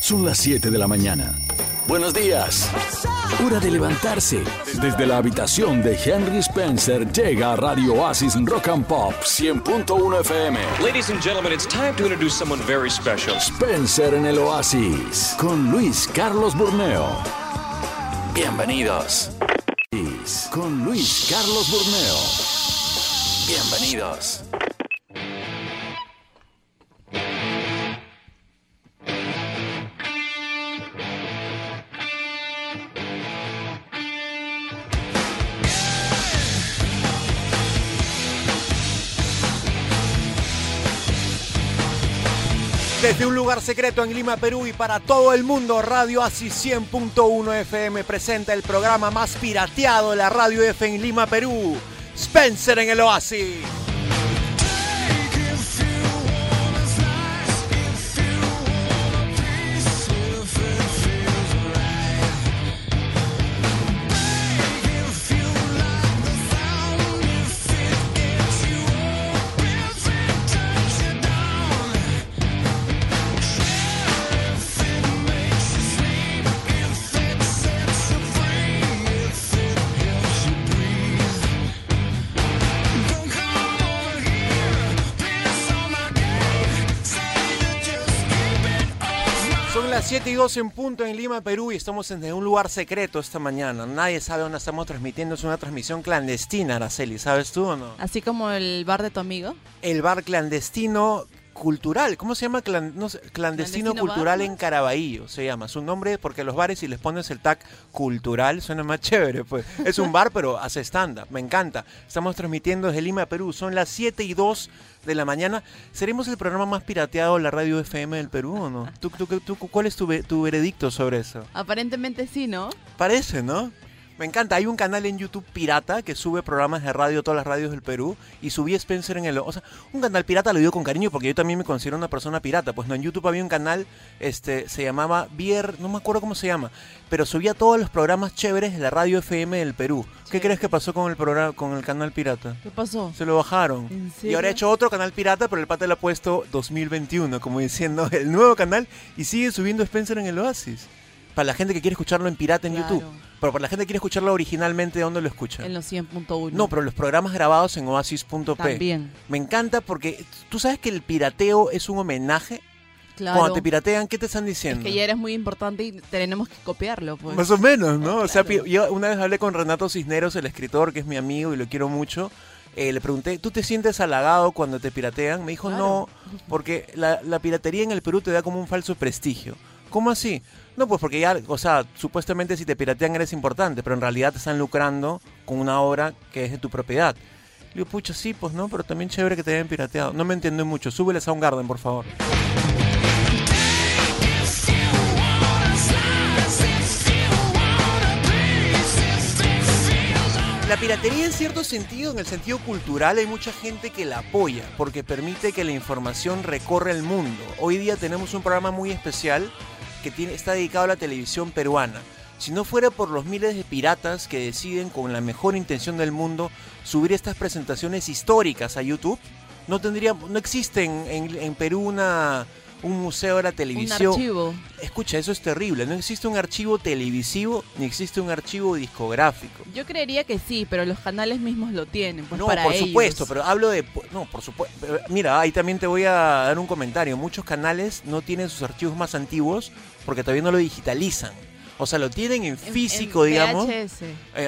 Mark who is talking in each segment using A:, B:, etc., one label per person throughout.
A: Son las 7 de la mañana. Buenos días. Hora de levantarse. Desde la habitación de Henry Spencer llega a Radio Oasis Rock and Pop 100.1 FM.
B: Ladies and gentlemen, it's time to introduce someone very special.
A: Spencer en el Oasis con Luis Carlos Burneo. Bienvenidos. Con Luis Carlos Burneo. Bienvenidos.
C: Desde un lugar secreto en Lima, Perú y para todo el mundo, Radio ASI 100.1 FM presenta el programa más pirateado de la radio F en Lima, Perú. Spencer en el Oasis. 2 en punto en Lima, Perú y estamos en un lugar secreto esta mañana. Nadie sabe dónde estamos transmitiendo, es una transmisión clandestina, Araceli, ¿sabes tú o no?
D: Así como el bar de tu amigo.
C: El bar clandestino cultural, ¿cómo se llama? Clan- no sé, clandestino,
D: ¿Clandestino
C: cultural
D: bar,
C: en? Caraballo, se llama. Su nombre, porque los bares si les pones el tag cultural suena más chévere, pues. Es un bar, pero hace stand-up, me encanta. Estamos transmitiendo desde Lima, Perú. Son las 7 y 2 de la mañana. ¿Seremos el programa más pirateado de la radio FM del Perú o no? ¿Tú, tú- tú- cuál es tu, tu veredicto sobre eso?
D: Aparentemente sí, ¿no?
C: Parece, ¿no? Me encanta. Hay un canal en YouTube pirata que sube programas de radio, todas las radios del Perú, y subí Spencer en el... O sea, un canal pirata lo digo con cariño porque yo también me considero una persona pirata. Pues no, en YouTube había un canal, este, se llamaba Vier... No me acuerdo cómo se llama, pero subía todos los programas chéveres de la radio FM del Perú. ¿Qué crees que pasó con el programa, con el canal pirata?
D: ¿Qué pasó?
C: Se lo bajaron.
D: ¿En
C: Y ahora ha hecho otro canal pirata, pero el pata le ha puesto 2021, como diciendo el nuevo canal, y sigue subiendo Spencer en el Oasis. Para la gente que quiere escucharlo en pirata en
D: Claro.
C: YouTube. Pero para la gente que quiere escucharlo originalmente, ¿dónde lo escucha?
D: En los 100.1.
C: No, pero los programas grabados en oasis.p.
D: También.
C: Me encanta porque tú sabes que el pirateo es un homenaje.
D: Claro.
C: Cuando te piratean, ¿qué te están
D: es
C: diciendo?
D: que ya eres muy importante y tenemos que copiarlo, pues.
C: Más o menos, ¿no? O sea, yo una vez hablé con Renato Cisneros, el escritor, que es mi amigo y lo quiero mucho. Eh, le pregunté, ¿tú te sientes halagado cuando te piratean? Me dijo,
D: Claro.
C: no, porque la, la piratería en el Perú te da como un falso prestigio. ¿Cómo así? No, pues porque ya, o sea, supuestamente si te piratean eres importante, pero en realidad te están lucrando con una obra que es de tu propiedad. Le digo, pucha, sí, pues no, pero también chévere que te hayan pirateado. No me entiendo mucho. Súbeles a un Garden, por favor. La piratería en cierto sentido, en el sentido cultural, hay mucha gente que la apoya porque permite que la información recorra el mundo. Hoy día tenemos un programa muy especial que está dedicado a la televisión peruana. Si no fuera por los miles de piratas que deciden con la mejor intención del mundo subir estas presentaciones históricas a YouTube, no tendría, no existe en, en- en Perú una, un museo de la
D: Un
C: televisión.
D: archivo.
C: Escucha, eso es terrible. No existe un archivo televisivo ni existe un archivo discográfico.
D: Yo creería que sí, pero los canales mismos lo tienen, pues
C: no,
D: para
C: por
D: ellos.
C: supuesto, pero hablo de... No, por supuesto. Mira, ahí también te voy a dar un comentario. Muchos canales no tienen sus archivos más antiguos porque todavía no lo digitalizan. O sea, lo tienen en físico,
D: en
C: digamos. Eh,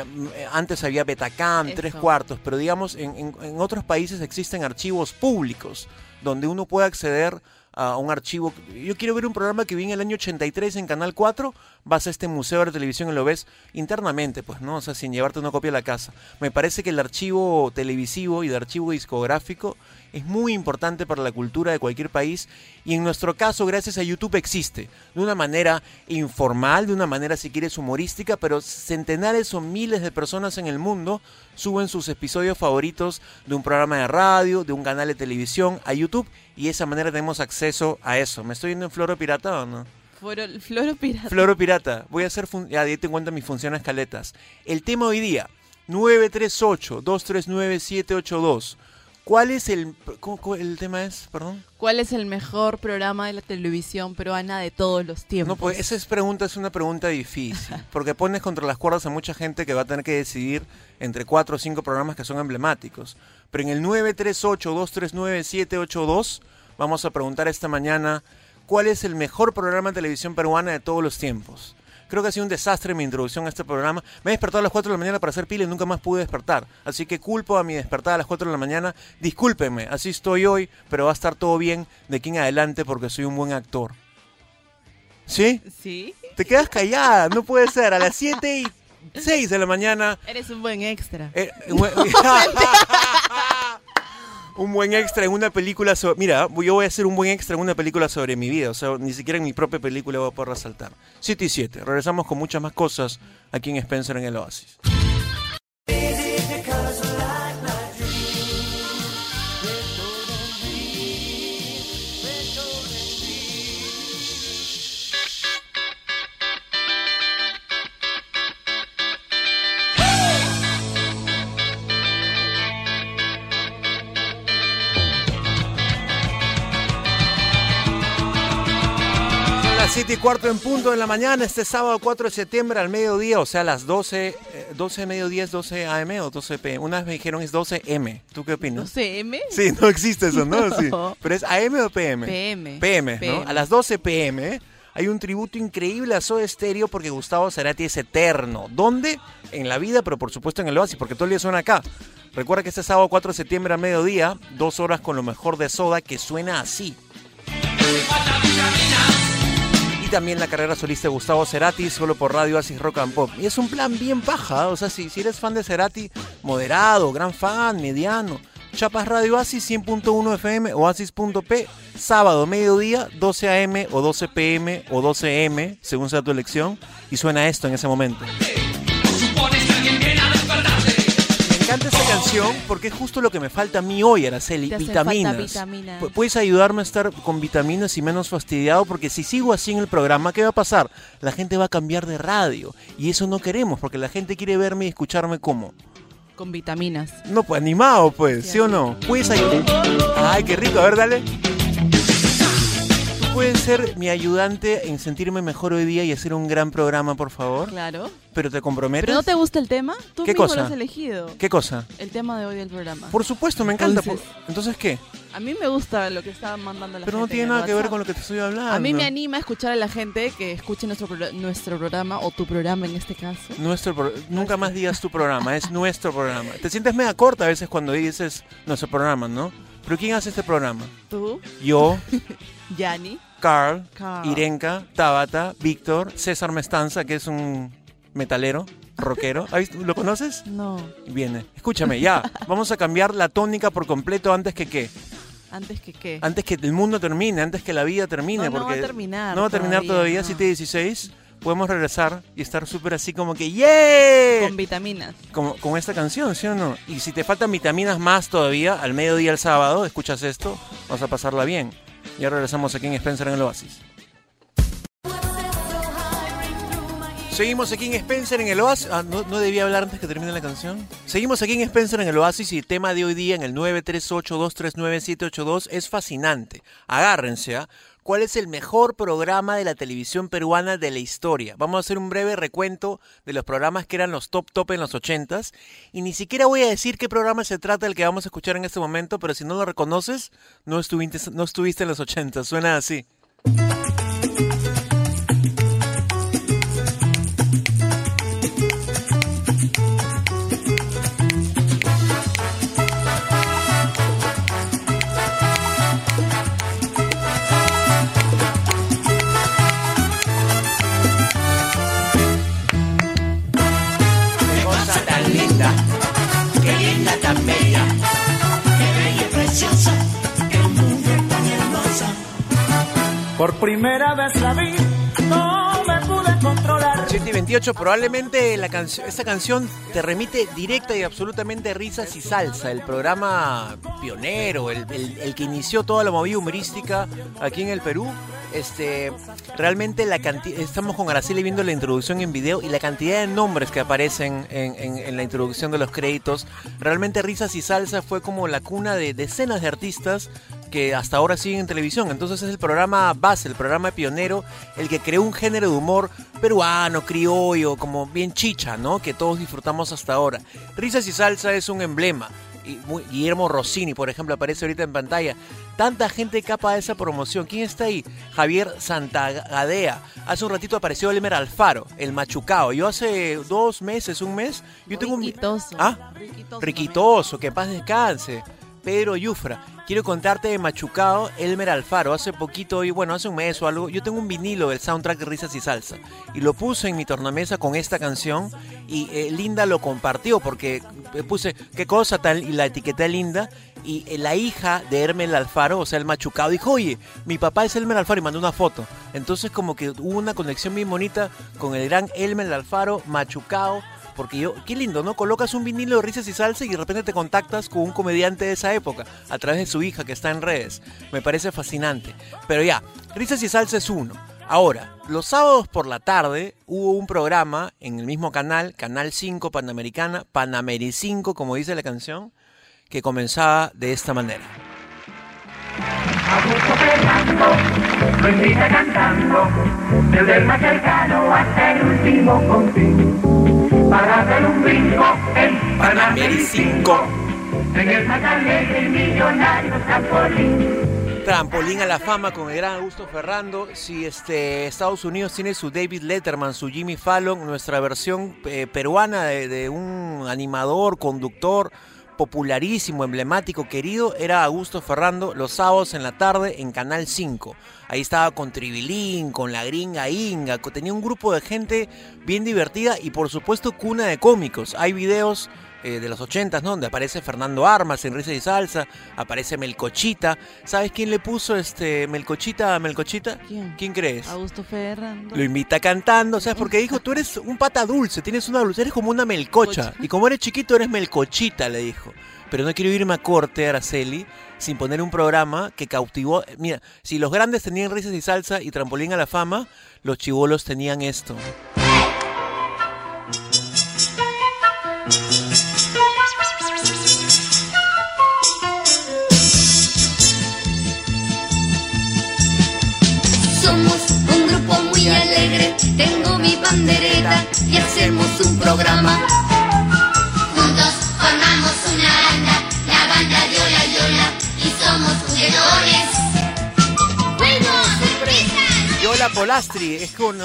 C: mm, eh, antes había Betacam, tres cuartos, pero digamos, en, en- en otros países existen archivos públicos donde uno puede acceder a un archivo. Yo quiero ver un programa que vi en el año 83 en Canal 4, vas a este museo de la televisión y lo ves internamente, pues, ¿no? O sea, sin llevarte una copia a la casa. Me parece que el archivo televisivo y el archivo discográfico es muy importante para la cultura de cualquier país y en nuestro caso, gracias a YouTube, existe de una manera informal, de una manera, si quieres, humorística, pero centenares o miles de personas en el mundo suben sus episodios favoritos de un programa de radio, de un canal de televisión a YouTube y de esa manera tenemos acceso a eso. ¿Me estoy yendo en Floro Pirata o no?
D: Floro, Floro Pirata.
C: Floro Pirata, voy a hacer, ya ahí te cuenta mis funciones caletas. El tema hoy día, 938-239-782. ¿Cuál es el... ¿cómo- cómo- el tema es? Perdón.
D: ¿Cuál es el mejor programa de la televisión peruana de todos los tiempos?
C: No, pues esa es pregunta, es una pregunta difícil, porque pones contra las cuerdas a mucha gente que va a tener que decidir entre cuatro o cinco programas que son emblemáticos. Pero en el 938-239-782 vamos a preguntar esta mañana cuál es el mejor programa de televisión peruana de todos los tiempos. Creo que ha sido un desastre mi introducción a este programa. Me he despertado a las 4 de la mañana para hacer pila y nunca más pude despertar. Así que culpo a mi despertada a las 4 de la mañana. Discúlpenme, así estoy hoy, pero va a estar todo bien de aquí en adelante porque soy un buen actor. ¿Sí?
D: Sí.
C: Te quedas callada, no puede ser. A las 7 y 6 de la mañana.
D: Eres un buen extra.
C: eh, un un buen extra en una película sobre. Mira, yo voy a hacer un buen extra en una película sobre mi vida. O sea, ni siquiera en mi propia película voy a poder resaltar. 7 y 7. Regresamos con muchas más cosas aquí en Spencer en el Oasis. 7 y cuarto en punto de la mañana, este sábado 4 de septiembre al mediodía, o sea, a las 12, eh, 12 de mediodía es 12 AM o 12 PM. Unas me dijeron es 12 M. ¿Tú qué
D: No
C: opinas?
D: sé, M.
C: Sí, no existe eso, ¿no? Sí.
D: No.
C: Pero es AM o PM?
D: PM.
C: PM, ¿no?
D: PM.
C: A las 12 PM hay un tributo increíble a Soda Stereo porque Gustavo Cerati es eterno. ¿Dónde? En la vida, pero por supuesto en el Oasis, porque todo el día suena acá. Recuerda que este sábado 4 de septiembre a mediodía, dos horas con lo mejor de Soda que suena así. También la carrera solista de Gustavo Cerati, solo por Radio Oasis Rock and Pop. Y es un plan bien paja, o sea, si, si eres fan de Cerati, moderado, gran fan, mediano. Chapas Radio Oasis 100.1 FM, oasis.p, sábado, mediodía, 12 AM o 12 PM o 12 M, según sea tu elección, y suena esto en ese momento. Me encanta esta canción porque es justo lo que me falta a mí hoy, Araceli, vitaminas.
D: vitaminas.
C: Pu- Puedes ayudarme a estar con vitaminas y menos fastidiado porque si sigo así en el programa, ¿qué va a pasar? La gente va a cambiar de radio y eso no queremos porque la gente quiere verme y escucharme como.
D: Con vitaminas.
C: No, pues animado, pues, ¿sí,
D: Sí,
C: o no? Puedes ayudar. Ay, qué rico, a ver, dale. Tú puedes ser mi ayudante en sentirme mejor hoy día y hacer un gran programa, por favor.
D: Claro.
C: Pero te comprometes.
D: ¿Pero no te gusta el tema? Tú
C: ¿Qué
D: mismo
C: cosa?
D: lo has elegido.
C: ¿Qué cosa?
D: El tema de hoy del programa.
C: Por supuesto, me encanta.
D: Entonces-
C: Entonces, ¿qué?
D: A mí me gusta lo que está mandando la
C: Pero no
D: gente
C: tiene
D: en
C: nada que ver con lo que te estoy hablando.
D: A mí me anima a escuchar a la gente que escuche nuestro, pro- nuestro programa o tu programa en este caso.
C: Nuestro pro- nunca más digas tu programa, es nuestro programa. Te sientes media corta a veces cuando dices nuestro programa, ¿no? Pero ¿quién hace este programa?
D: Tú,
C: Yo,
D: Yanni,
C: Carl,
D: Carl.
C: Irenka, Tabata, Víctor, César Mestanza, que es un metalero, rockero. ¿Lo conoces?
D: No,
C: Viene. Escúchame, ya. Vamos a cambiar la tónica por completo antes que qué.
D: antes que qué.
C: Antes que el mundo termine, antes que la vida termine.
D: No, no
C: porque
D: va a terminar
C: No va a terminar todavía,
D: todavía, no.
C: 7 y 16. Podemos regresar y estar súper así como que ¡Yeah!
D: Con vitaminas.
C: como, con esta canción, ¿sí o no? Y si te faltan vitaminas más todavía, al mediodía el sábado, escuchas esto, vas a pasarla bien. Ya regresamos aquí en Spencer en el Oasis. Seguimos aquí en Spencer en el Oasis. Ah, ¿no, ¿no debía hablar antes que termine la canción? Seguimos aquí en Spencer en el Oasis y el tema de hoy día en el 938239782 es fascinante. Agárrense, ¿ah? ¿Cuál es el mejor programa de la televisión peruana de la historia? Vamos a hacer un breve recuento de los programas que eran los top top en los 80s. Y ni siquiera voy a decir qué programa se trata del que vamos a escuchar en este momento, pero si no lo reconoces, no estuviste, no estuviste en los 80s. Suena así.
E: Por primera vez la vi, no me pude controlar.
C: 7 y 28, probablemente la canción, esta canción te remite directa y absolutamente risas y salsa, el programa pionero, el, el- el que inició toda la movida humorística aquí en el Perú. Este, realmente la cantidad, estamos con Araceli viendo la introducción en video y la cantidad de nombres que aparecen en, en- la introducción de los créditos, realmente Risas y Salsa fue como la cuna de decenas de artistas que hasta ahora siguen en televisión. Entonces es el programa base, el programa pionero, el que creó un género de humor peruano, criollo, como bien chicha, ¿no? Que todos disfrutamos hasta ahora. Risas y Salsa es un emblema. Guillermo Rossini, por ejemplo, aparece ahorita en pantalla. Tanta gente capa de esa promoción. ¿Quién está ahí? Javier Santagadea. Hace un ratito apareció Elmer Alfaro, el machucao. Yo hace dos meses, un mes, yo tengo un...
D: Riquitoso.
C: ¿Ah?
D: Riquitoso.
C: Riquitoso, que paz descanse. Pedro Yufra. Quiero contarte de Machucao, Elmer Alfaro. Hace poquito, y bueno, hace un mes o algo, yo tengo un vinilo del soundtrack de Risas y Salsa. Y lo puse en mi tornamesa con esta canción. Y eh, Linda lo compartió porque eh, puse qué cosa tal y la etiqueté Linda. Y eh, la hija de Elmer Alfaro, o sea, el Machucao, dijo, oye, mi papá es Elmer Alfaro y mandó una foto. Entonces como que hubo una conexión bien bonita con el gran Elmer Alfaro, Machucao. Porque yo, qué lindo, ¿no? Colocas un vinilo de risas y salsa y de repente te contactas con un comediante de esa época a través de su hija que está en redes. Me parece fascinante. Pero ya, risas y salsa es uno. Ahora, los sábados por la tarde hubo un programa en el mismo canal, Canal 5 Panamericana, Panameri 5, como dice la canción, que comenzaba de esta manera.
F: Cantando desde el más cercano hasta el último para hacer un brinco en
C: Panameri 5.
F: en el más alegre y millonario trampolín.
C: Trampolín a la fama con el gran Augusto Ferrando. Si este, Estados Unidos tiene su David Letterman, su Jimmy Fallon, nuestra versión eh, peruana de, de un animador, conductor popularísimo, emblemático, querido, era Augusto Ferrando los sábados en la tarde en Canal 5. Ahí estaba con Tribilín, con la gringa Inga, tenía un grupo de gente bien divertida y por supuesto cuna de cómicos. Hay videos eh, de los 80, ¿no? Donde aparece Fernando Armas en Risa y Salsa, aparece Melcochita. ¿Sabes quién le puso este Melcochita a Melcochita?
D: ¿Quién?
C: ¿Quién crees?
D: Augusto Ferrando.
C: Lo invita cantando, ¿sabes? Porque dijo, tú eres un pata dulce, tienes una dulce, eres como una melcocha.
D: Cocha.
C: Y como eres chiquito, eres melcochita, le dijo. Pero no quiero irme a corte, Araceli, sin poner un programa que cautivó. Mira, si los grandes tenían risas y salsa y trampolín a la fama, los chivolos tenían esto.
G: Somos un grupo muy alegre, tengo mi bandereta y hacemos un programa. Juntos formamos Yola
C: Polastri es con,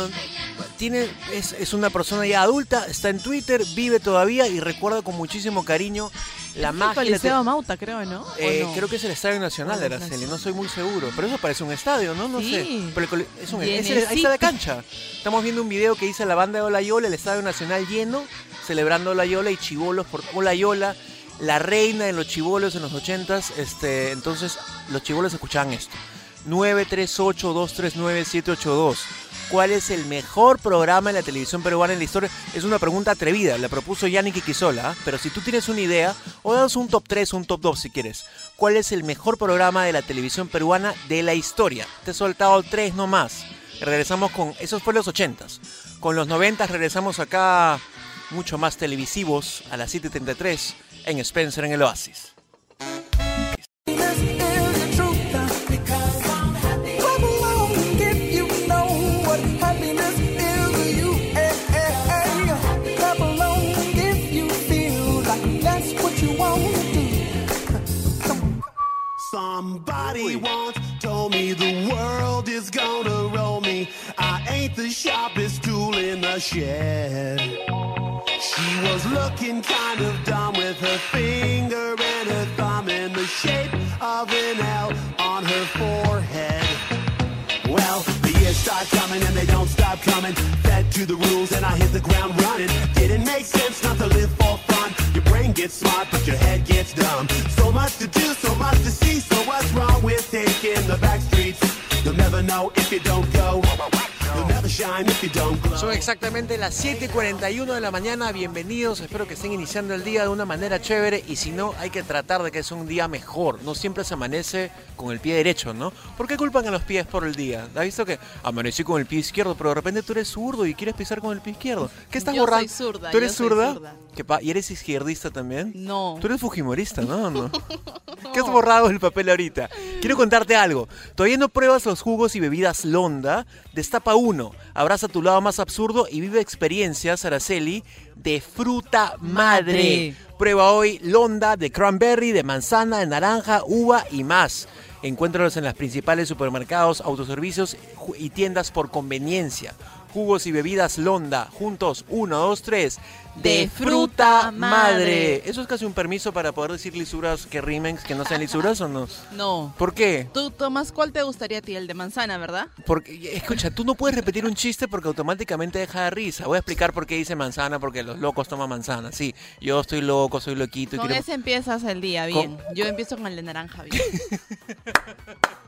C: tiene, es, es una persona ya adulta, está en Twitter, vive todavía y recuerda con muchísimo cariño la
D: Es el
C: magia. te-
D: Coliseo Mauta, creo, ¿no? ¿O
C: Eh,
D: no?
C: Creo que es el Estadio Nacional de Araceli, no soy muy seguro. Pero eso parece un estadio, ¿no? No
D: Sí.
C: sé. Pero el es un, es el- ahí está la cancha. Estamos viendo un video que dice la banda de Olayola, el Estadio Nacional lleno, celebrando Olayola y chivolos por Olayola, la reina de los chivolos en los ochentas. Este, entonces, los chivolos escuchaban esto. 938-239-782. ¿Cuál es el mejor programa de la televisión peruana en la historia? Es una pregunta atrevida, la propuso Yannick Quisola, ¿ah? pero si tú tienes una idea, o danos un top 3, un top 2 si quieres. ¿Cuál es el mejor programa de la televisión peruana de la historia? Te he soltado tres nomás. Regresamos con, esos fue los 80s. Con los 90 regresamos acá mucho más televisivos a las 7.33 en Spencer en el Oasis.
H: Somebody once told me the world is gonna roll me. I ain't the sharpest tool in the shed. She was looking kind of dumb with her finger and her thumb in the shape of an L on her forehead. Well, the years start coming and they don't stop coming. Fed to the rules and I hit the ground running. Didn't make sense not to live for fun. Your brain gets smart, but your head gets dumb. So much to do, so much if you don't go.
C: Son exactamente las 7:41 de la mañana. Bienvenidos. Espero que estén iniciando el día de una manera chévere. Y si no, hay que tratar de que sea un día mejor. No siempre se amanece con el pie derecho, ¿no? ¿Por qué culpan a los pies por el día? ¿Has visto que amanecí con el pie izquierdo, pero de repente tú eres zurdo y quieres pisar con el pie izquierdo? ¿Qué estás
D: Yo
C: borrando?
D: soy zurda,
C: ¿Tú eres
D: yo soy
C: zurda?
D: zurda.
C: ¿Qué ¿Y eres izquierdista también?
D: No.
C: Tú eres fujimorista, ¿no? ¿No? ¿Qué has borrado el papel ahorita? Quiero contarte algo. ¿Todavía no pruebas los jugos y bebidas Londa? Destapa uno, abraza tu lado más absurdo y vive experiencias, Araceli, de fruta madre.
D: Madre.
C: Prueba hoy Londa de cranberry, de manzana, de naranja, uva y más. Encuéntralos en las principales supermercados, autoservicios y tiendas por conveniencia. Jugos y bebidas Londa, juntos, uno, dos, tres, de, fruta madre. ¿Eso es casi un permiso para poder decir lisuras que rimen, que no sean lisuras o no?
D: No.
C: ¿Por qué?
D: Tú, Tomás, ¿cuál te gustaría a ti? El de manzana, ¿verdad?
C: Porque, escucha, tú no puedes repetir un chiste porque automáticamente deja de risa. Voy a explicar por qué dice manzana, porque los locos toman manzana. Sí, yo estoy loco, soy loquito. y
D: Con
C: quiero-
D: ese empiezas el día, bien. Yo empiezo con el de naranja, bien.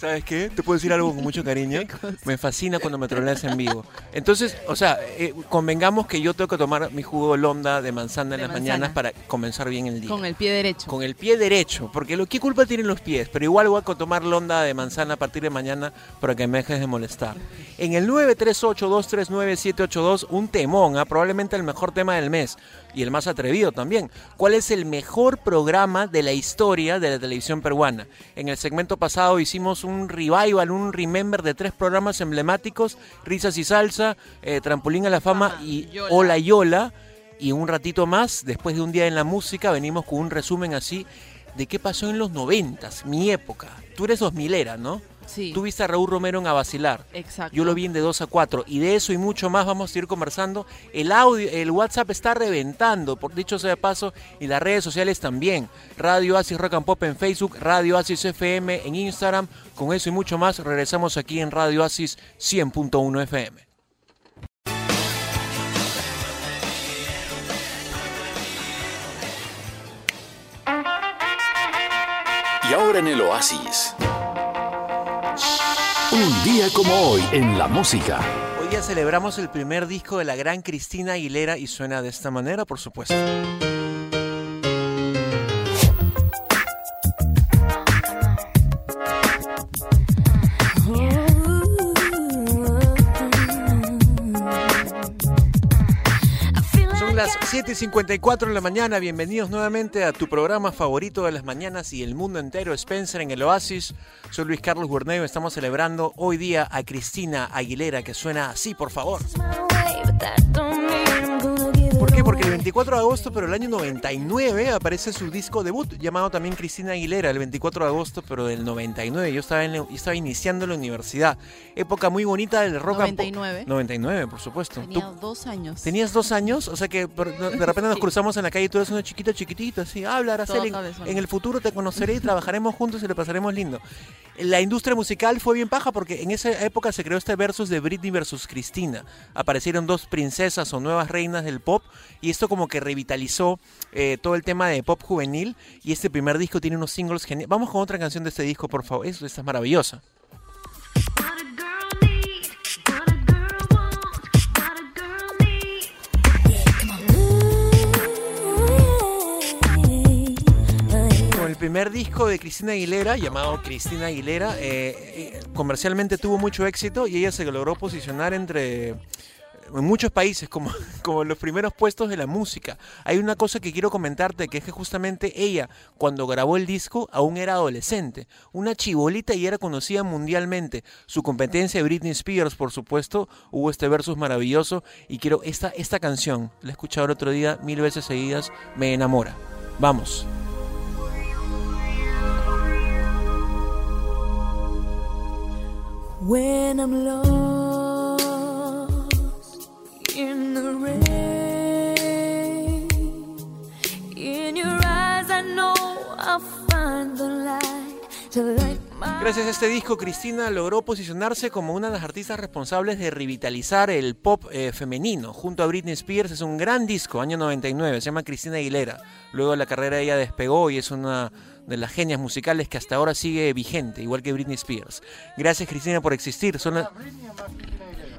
C: ¿Sabes qué? Te puedo decir algo con mucho cariño. Me fascina cuando me troleas en vivo. Entonces, o sea, eh, convengamos que yo tengo que tomar mi jugo Londa de manzana en
D: De
C: las
D: manzana.
C: mañanas para comenzar bien el día.
D: Con el pie derecho.
C: Con el pie derecho, porque lo ¿qué culpa tienen los pies? Pero igual voy a tomar londa de manzana a partir de mañana para que me dejes de molestar. En el 938239782, un temón, ¿ah? probablemente el mejor tema del mes y el más atrevido también. ¿Cuál es el mejor programa de la historia de la televisión peruana? En el segmento pasado hicimos un revival, un remember de tres programas emblemáticos, Risas y Salsa, eh, Trampolín a la Fama
D: Fama,
C: y
D: Yola.
C: Hola Yola. Y un ratito más, después de un día en la música, venimos con un resumen así de qué pasó en los noventas, mi época. Tú eres dos milera, ¿no?
D: Sí.
C: Tú viste a Raúl Romero en A Vacilar.
D: Exacto.
C: Yo lo vi en de 2 a 4 y de eso y mucho más vamos a ir conversando. El audio, el WhatsApp está reventando, por dicho sea de paso, y las redes sociales también. Radio Asis Rock and Pop en Facebook, Radio Asis FM en Instagram. Con eso y mucho más regresamos aquí en Radio Asis 100.1 FM.
A: Y ahora en el oasis. Un día como hoy en la música.
C: Hoy día celebramos el primer disco de la gran Cristina Aguilera y suena de esta manera, por supuesto. Las 7.54 de la mañana, bienvenidos nuevamente a tu programa favorito de las mañanas y el mundo entero, Spencer en el Oasis. Soy Luis Carlos Gurneo, estamos celebrando hoy día a Cristina Aguilera, que suena así, por favor. ¿Por qué? Porque el 24 de agosto, pero el año 99, aparece su disco debut, llamado también Cristina Aguilera, el 24 de agosto, pero del 99. Yo estaba, en la- yo estaba iniciando la universidad. Época muy bonita del rock and pop.
D: 99.
C: 99, por supuesto.
D: Tenía
C: ¿Tú
D: dos años.
C: ¿Tenías dos años? O sea que de repente nos
D: Sí.
C: cruzamos en la calle y tú eres una chiquita chiquitita, así, habla, Araceli, en el futuro te conoceré y trabajaremos juntos y le pasaremos lindo. La industria musical fue bien paja porque en esa época se creó este versus de Britney versus Cristina. Aparecieron dos princesas o nuevas reinas del pop y esto como que revitalizó eh, todo el tema de pop juvenil y este primer disco tiene unos singles geniales. Vamos con otra canción de este disco, por favor. Esta es maravillosa. Con el primer disco de Cristina Aguilera, llamado Cristina Aguilera, eh, eh, comercialmente tuvo mucho éxito y ella se logró posicionar entre en muchos países como, como los primeros puestos de la música. Hay una cosa que quiero comentarte, que es que justamente ella, cuando grabó el disco, aún era adolescente, una chibolita y era conocida mundialmente. Su competencia de Britney Spears, por supuesto, hubo este versus maravilloso y quiero esta, esta canción, la he escuchado el otro día mil veces seguidas, me enamora. Vamos.
I: When I'm in the rain, in your eyes I know I'll find the light to light my
C: Gracias a este disco, Cristina logró posicionarse como una de las artistas responsables de revitalizar el pop eh, femenino. Junto a Britney Spears es un gran disco, año 99, se llama Cristina Aguilera. Luego la carrera de ella despegó y es una de las genias musicales que hasta ahora sigue vigente, igual que Britney Spears. Gracias Cristina por existir. Son la-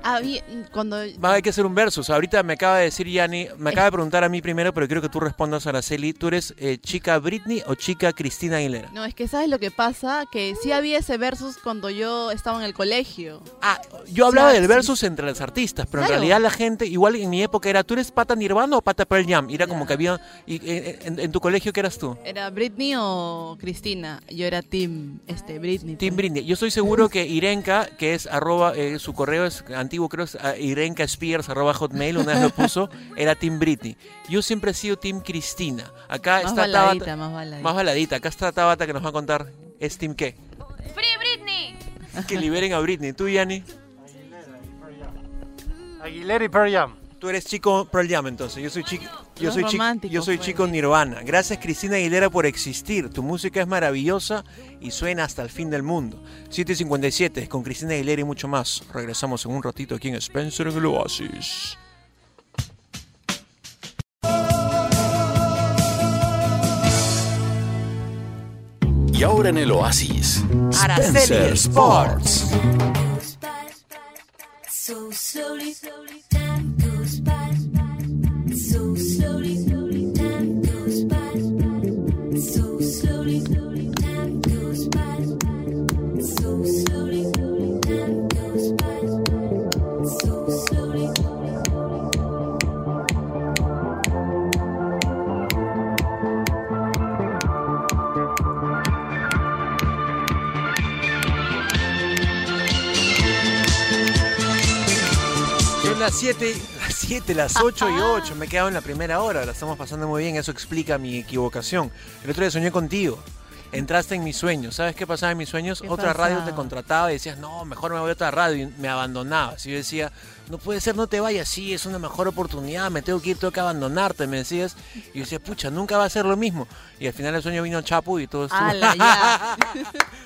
D: Había- cuando
C: Va, hay que hacer un versus. Ahorita me acaba de decir Yanni, me acaba de preguntar a mí primero, pero quiero que tú respondas, Araceli. ¿Tú eres eh, chica Britney o chica Cristina Aguilera?
D: No, es que sabes lo que pasa, que sí había ese versus cuando yo estaba en el colegio.
C: Ah, yo hablaba del
D: sí.
C: versus entre las artistas, pero
D: Claro.
C: en realidad la gente, igual en mi época era, ¿tú eres pata Nirvana o pata Pearl Jam? Y era como que había, y, eh, en, en tu colegio, ¿qué eras tú?
D: ¿Era Britney o Cristina? Yo era Team este, Britney.
C: Team Britney. Yo estoy seguro que Irenka, que es arroba, eh, su correo es antiguo, creo es ah, Irenka Spears, arroba hotmail, una vez lo puso, era Team Britney. Yo siempre he sido Team Cristina. Acá
D: Más
C: está
D: baladita,
C: Tabata.
D: más baladita.
C: Más baladita. Acá está Tabata que nos va a contar. ¿Es Team qué?
I: ¡Free Britney!
C: Que liberen a Britney. ¿Tú, Yanni?
J: Aguilera y Pearl Jam.
C: Tú eres chico Pearl Jam, entonces. Yo soy chico, yo soy yo soy
D: pues.
C: chico Nirvana. Gracias Cristina Aguilera por existir. Tu música es maravillosa y suena hasta el fin del mundo. 757 con Cristina Aguilera y mucho más. Regresamos en un ratito aquí en Spencer en el Oasis.
A: Y ahora en el Oasis,
C: Araceli
A: Spencer
C: Sports. 7, las 7, las 8 y 8. Me he quedado en la primera hora. La estamos pasando muy bien. Eso explica mi equivocación. El otro día soñé contigo. Entraste en mis sueños. ¿Sabes qué pasaba en mis sueños?
D: ¿Qué
C: Otra radio te
D: pasaba?
C: contrataba y decías, no, mejor me voy a otra radio. Y me abandonabas. Y yo decía, no puede ser, no te vayas. Sí, es una mejor oportunidad. Me tengo que ir, tengo que abandonarte. Me decías. Y yo decía, pucha, nunca va a ser lo mismo. Y al final del sueño vino Chapu y todo estuvo.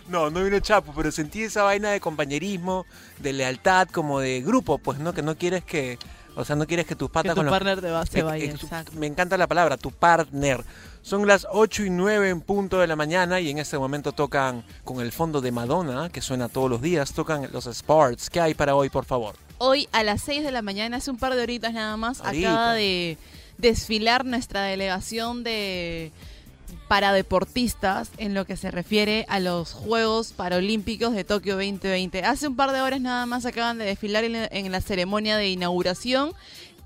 C: No, no vino Chapo, pero sentí esa vaina de compañerismo, de lealtad, como de grupo, pues, ¿no? Que no quieres que, o sea, no quieres que tus
D: que
C: patas
D: tu
C: con los-
D: partner te va, se
C: Eh,
D: vaya.
C: eh, tu-
D: exacto.
C: me encanta la palabra, tu partner. Son las 8 y 9 en punto de la mañana y en este momento tocan con el fondo de Madonna, que suena todos los días, tocan los Sports. ¿Qué hay para hoy, por favor?
D: Hoy a las 6 de la mañana, hace un par de horitas nada más,
C: Ahorita.
D: acaba de desfilar nuestra delegación de para deportistas en lo que se refiere a los Juegos Paralímpicos de Tokio 2020. Hace un par de horas nada más acaban de desfilar en la, ceremonia de inauguración.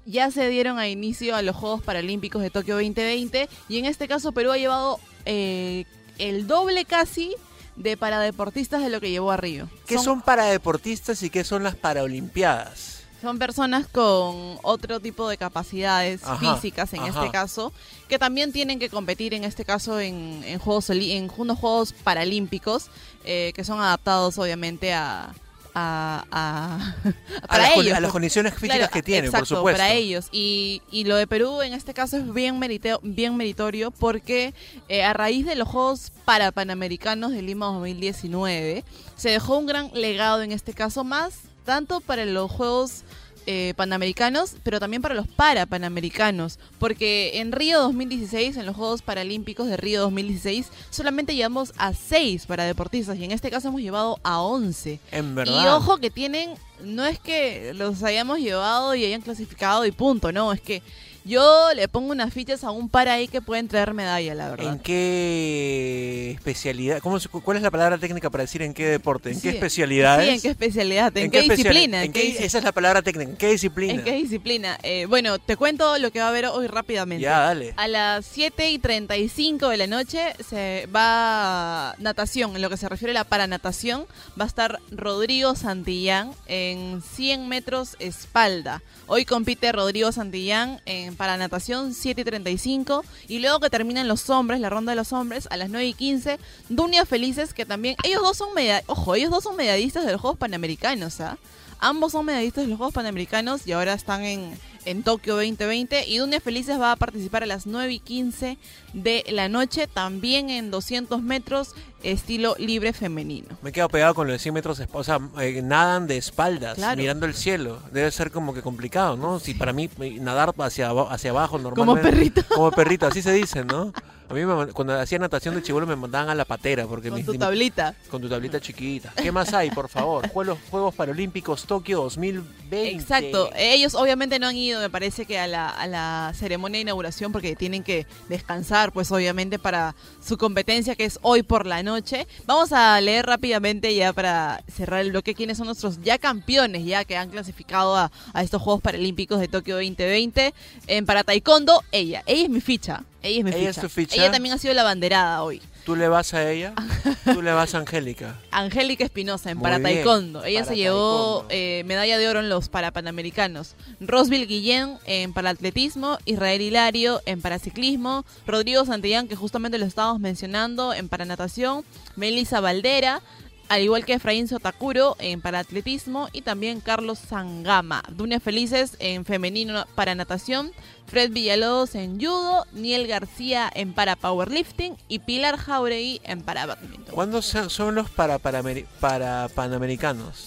D: Ya se dieron a inicio a los Juegos Paralímpicos de Tokio 2020 y en este caso Perú ha llevado eh, el doble casi de paradeportistas de lo que llevó a Río.
C: ¿Qué son, para deportistas y qué son las Paraolimpiadas?
D: Son personas con otro tipo de capacidades
C: Ajá,
D: físicas, en
C: ajá.
D: este caso, que también tienen que competir, en este caso, en, en Juegos en unos Juegos Paralímpicos, eh, que son adaptados, obviamente, a... a, a-
C: A
D: para
C: las,
D: ellos,
C: a las
D: pues.
C: condiciones físicas
D: Claro,
C: que tienen,
D: exacto,
C: por supuesto.
D: para ellos. Y, y lo de Perú en este caso es bien, merite- bien meritorio porque eh, a raíz de los Juegos para Panamericanos de Lima 2019 se dejó un gran legado en este caso más, tanto para los Juegos eh, Panamericanos, pero también para los para Panamericanos, porque en Río 2016, en los Juegos Paralímpicos de Río 2016, solamente llevamos a 6 para deportistas y en este caso hemos llevado a 11.
C: En verdad.
D: Y ojo que tienen, no es que los hayamos llevado y hayan clasificado y punto, no, es que yo le pongo unas fichas a un par ahí que pueden traer medalla, la verdad.
C: ¿En qué especialidad? ¿Cómo, ¿Cuál es la palabra técnica para decir en qué deporte? ¿En qué
D: Sí,
C: especialidades?
D: Sí, en qué especialidad, en,
C: ¿En
D: qué,
C: especiali-
D: disciplina.
C: en qué- esa es la palabra técnica. ¿En qué disciplina?
D: ¿En qué disciplina? Eh, bueno, te cuento lo que va a haber hoy rápidamente.
C: Ya, dale.
D: A las 7 y 35 de la noche se va natación, en lo que se refiere a la paranatación, va a estar Rodrigo Santillán en 100 metros espalda. Hoy compite Rodrigo Santillán en paranatación 7 y 35 y luego que terminan los hombres, la ronda de los hombres, a las 9 y 15, Dunia Felices, que también, ellos dos son meda ojo, ellos dos son medallistas de los Juegos Panamericanos, ¿ah? Ambos son medallistas de los Juegos Panamericanos y ahora están en, en Tokio 2020. Y Dunia Felices va a participar a las 9 y 15 de la noche, también en 200 metros, estilo libre femenino.
C: Me he quedado pegado con lo de 100 metros, o sea, eh, nadan de espaldas,
D: Claro.
C: mirando el cielo. Debe ser como que complicado, ¿no? Si para mí eh, nadar hacia, hacia abajo
D: Como
C: normalmente...
D: perrito.
C: Como perrito, así se dice, ¿no? A mí me cuando hacía natación de chivolo me mandaban a la patera porque
D: Con
C: mis-
D: tu tablita.
C: con tu tablita chiquita. ¿Qué más hay, por favor? Juegos, Juegos Paralímpicos Tokio 2020.
D: Exacto. Ellos obviamente no han ido, me parece que a la, a la ceremonia de inauguración porque tienen que descansar, pues obviamente para su competencia que es hoy por la noche. Vamos a leer rápidamente ya para cerrar el bloque quiénes son nuestros ya campeones, ya que han clasificado a, a estos Juegos Paralímpicos de Tokio 2020. En para taekwondo, ella. Ella es mi ficha. Ella es mi
C: Ella es
D: ficha.
C: tu ficha.
D: Ella también ha sido la banderada hoy.
C: ¿Tú le vas a ella? ¿Tú le vas a Angélica?
D: Angélica Espinosa en
C: Muy
D: para
C: bien,
D: taekwondo. Ella
C: para
D: se llevó eh, medalla de oro en los parapanamericanos. Rosville Guillén en paraatletismo, Israel Hilario en paraciclismo, Rodrigo Santillán, que justamente lo estábamos mencionando, en paranatación, Melissa Valdera, al igual que Efraín Sotakuro en paraatletismo y también Carlos Sangama. Dunes Felices en femenino para natación, Fred Villalobos en judo, Niel García en para powerlifting y Pilar Jauregui en para badminton.
C: ¿Cuándo son los para, panamericanos?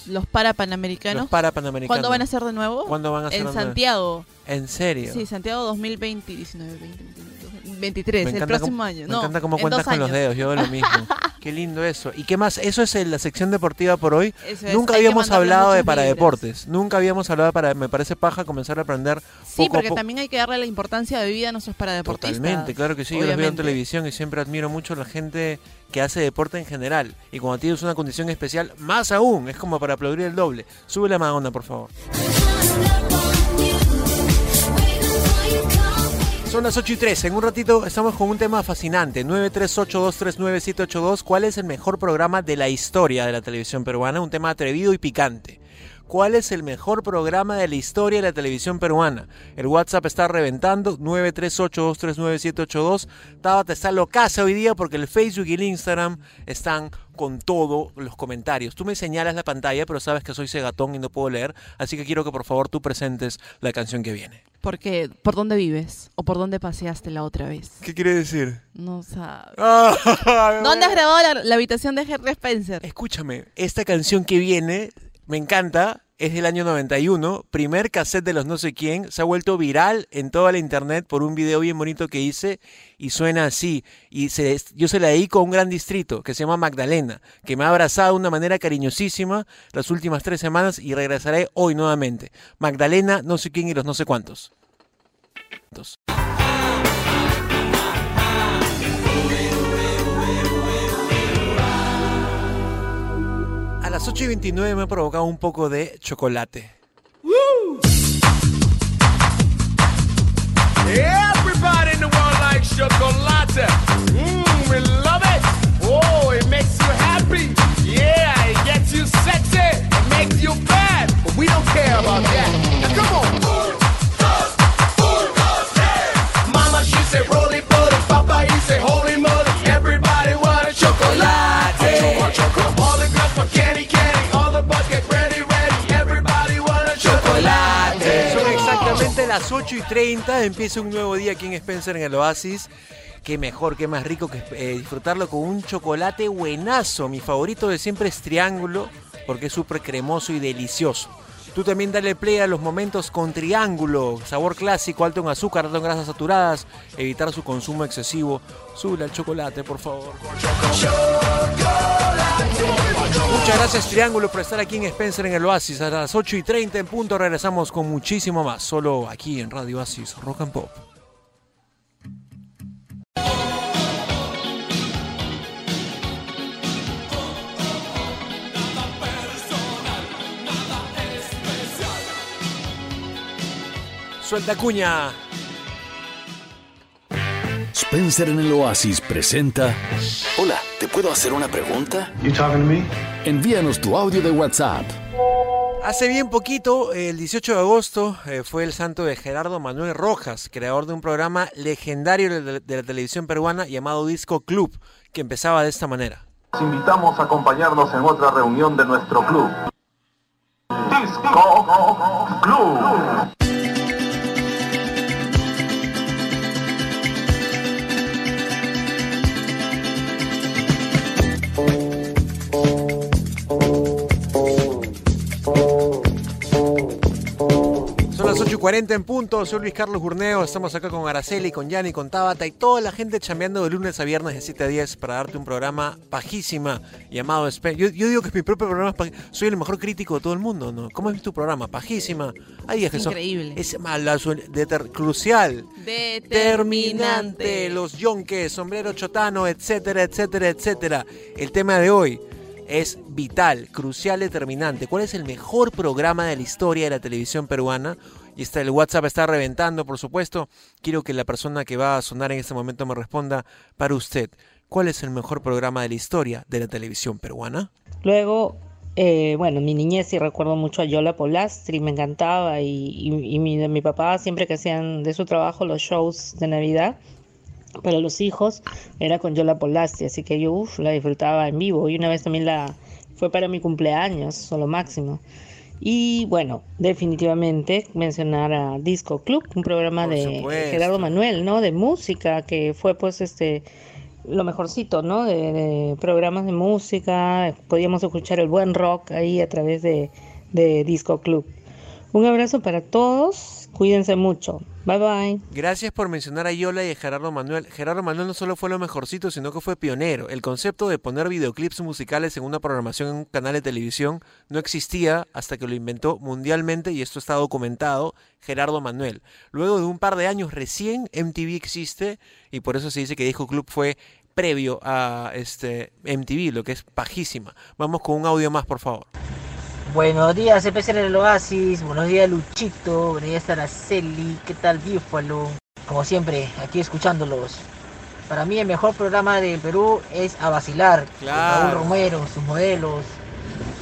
D: Los para panamericanos.
C: Los para panamericanos.
D: ¿Cuándo van a ser de nuevo?
C: ¿Cuándo van a ser
D: En
C: de?
D: Santiago.
C: ¿En serio?
D: Sí, Santiago 2020, 19, 20, 21, 23, el próximo año.
C: Me
D: no,
C: encanta cómo
D: en
C: cuentas con los dedos, yo lo mismo. Qué lindo eso. ¿Y qué más? Eso es en la sección deportiva por hoy.
D: Eso es,
C: Nunca
D: hay
C: habíamos hablado de
D: muchos
C: para
D: libros.
C: deportes. Nunca habíamos hablado de para... Me parece paja comenzar a aprender
D: Sí,
C: poco a
D: porque
C: poco.
D: también hay que darle la importancia de vida a nuestros paradeportistas.
C: Totalmente, claro que sí. Yo los veo en televisión y siempre admiro mucho a la gente que hace deporte en general. Y cuando tienes una condición especial, más aún. Es como para aplaudir el doble. Sube la Madonna, por favor. Son las 8 y 3. En un ratito estamos con un tema fascinante. 938239782. ¿Cuál es el mejor programa de la historia de la televisión peruana? Un tema atrevido y picante. ¿Cuál es el mejor programa de la historia de la televisión peruana? El WhatsApp está reventando. 938239782. Tabata está locaza hoy día porque el Facebook y el Instagram están con todos los comentarios. Tú me señalas la pantalla, pero sabes que soy cegatón y no puedo leer. Así que quiero que por favor tú presentes la canción que viene.
D: Porque, ¿por dónde vives? ¿O por dónde paseaste la otra vez?
C: ¿Qué quiere decir?
D: No sabes.
C: Ah,
D: ¿Dónde has grabado la, la habitación de Henry Spencer?
C: Escúchame, esta canción que viene me encanta, es del año 91, primer cassette de los no sé quién, se ha vuelto viral en toda la internet por un video bien bonito que hice y suena así. Y se, yo se la dedico a un gran distrito que se llama Magdalena, que me ha abrazado de una manera cariñosísima las últimas tres semanas y regresaré hoy nuevamente. Magdalena, no sé quién y los no sé cuántos. Las 8 y 29 me ha provocado un poco de chocolate.
J: Everybody in the world likes chocolate. Mmm, we love it. Oh, it makes you happy. Yeah, it gets you sexy. It makes you bad. But we don't care about that. Now come on.
C: Las 8 y 30. Empieza un nuevo día aquí en Spencer en el Oasis. Qué mejor, qué más rico que eh, disfrutarlo con un chocolate buenazo. Mi favorito de siempre es Triángulo porque es súper cremoso y delicioso. Tú también dale play a los momentos con Triángulo. Sabor clásico, alto en azúcar, alto en grasas saturadas. Evitar su consumo excesivo. Sube al chocolate, por favor. Muchas gracias Triángulo por estar aquí en Spencer en el Oasis. A las 8 y 30 en punto regresamos con muchísimo más. Solo aquí en Radio Oasis Rock and Pop. Suelta cuña.
A: Spencer en el Oasis presenta. Hola, ¿te puedo hacer una pregunta?
K: You talking to me?
A: Envíanos tu audio de WhatsApp.
C: Hace bien poquito, el 18 de agosto, eh, fue el santo de Gerardo Manuel Rojas, creador de un programa legendario de, la televisión peruana llamado Disco Club, que empezaba de esta manera.
K: Los invitamos a acompañarnos en otra reunión de nuestro club. Disco Club.
C: 8.40 en punto, soy Luis Carlos Gurneo, estamos acá con Araceli, con Yanni, con Tabata y toda la gente chambeando de lunes a viernes de 7 a 10 para darte un programa pajísima llamado Espe- yo, yo digo que mi propio programa es soy el mejor crítico de todo el mundo, ¿no? ¿Cómo es tu programa? Pajísima. Hay días que son-
D: Increíble.
C: Es mala, crucial.
D: Determinante.
C: Determinante, los yonques, sombrero chotano, etcétera, etcétera, etcétera. El tema de hoy es vital, crucial, determinante. ¿Cuál es el mejor programa de la historia de la televisión peruana? Y está, el WhatsApp está reventando, por supuesto. Quiero que la persona que va a sonar en este momento me responda para usted. ¿Cuál es el mejor programa de la historia de la televisión peruana?
L: Luego, eh, bueno, mi niñez sí recuerdo mucho a Yola Polastri, me encantaba y, y- mi, papá siempre que hacían de su trabajo los shows de Navidad para los hijos era con Yola Polastri, así que yo uf, la disfrutaba en vivo y una vez también la fue para mi cumpleaños, solo máximo. Y bueno, definitivamente mencionar a Disco Club, un programa
C: Por
L: de
C: supuesto.
L: Gerardo Manuel, ¿no? De música, que fue pues este lo mejorcito, ¿no? De, de programas de música, podíamos escuchar el buen rock ahí a través de, de Disco Club. Un abrazo para todos, cuídense mucho. Bye bye.
C: Gracias por mencionar a Yola y a Gerardo Manuel. Gerardo Manuel no solo fue lo mejorcito, sino que fue pionero. El concepto de poner videoclips musicales en una programación en un canal de televisión no existía hasta que lo inventó mundialmente y esto está documentado Gerardo Manuel. Luego de un par de años recién MTV existe y por eso se dice que Disco Club fue previo a este MTV, lo que es pajísima. Vamos con un audio más, por favor.
M: Buenos días, especial del Oasis. Buenos días, Luchito. Buenos días, Araceli. ¿Qué tal, Bífalo? Como siempre, aquí escuchándolos. Para mí, el mejor programa del Perú es A Vacilar.
C: Claro.
M: Raúl Romero, sus modelos.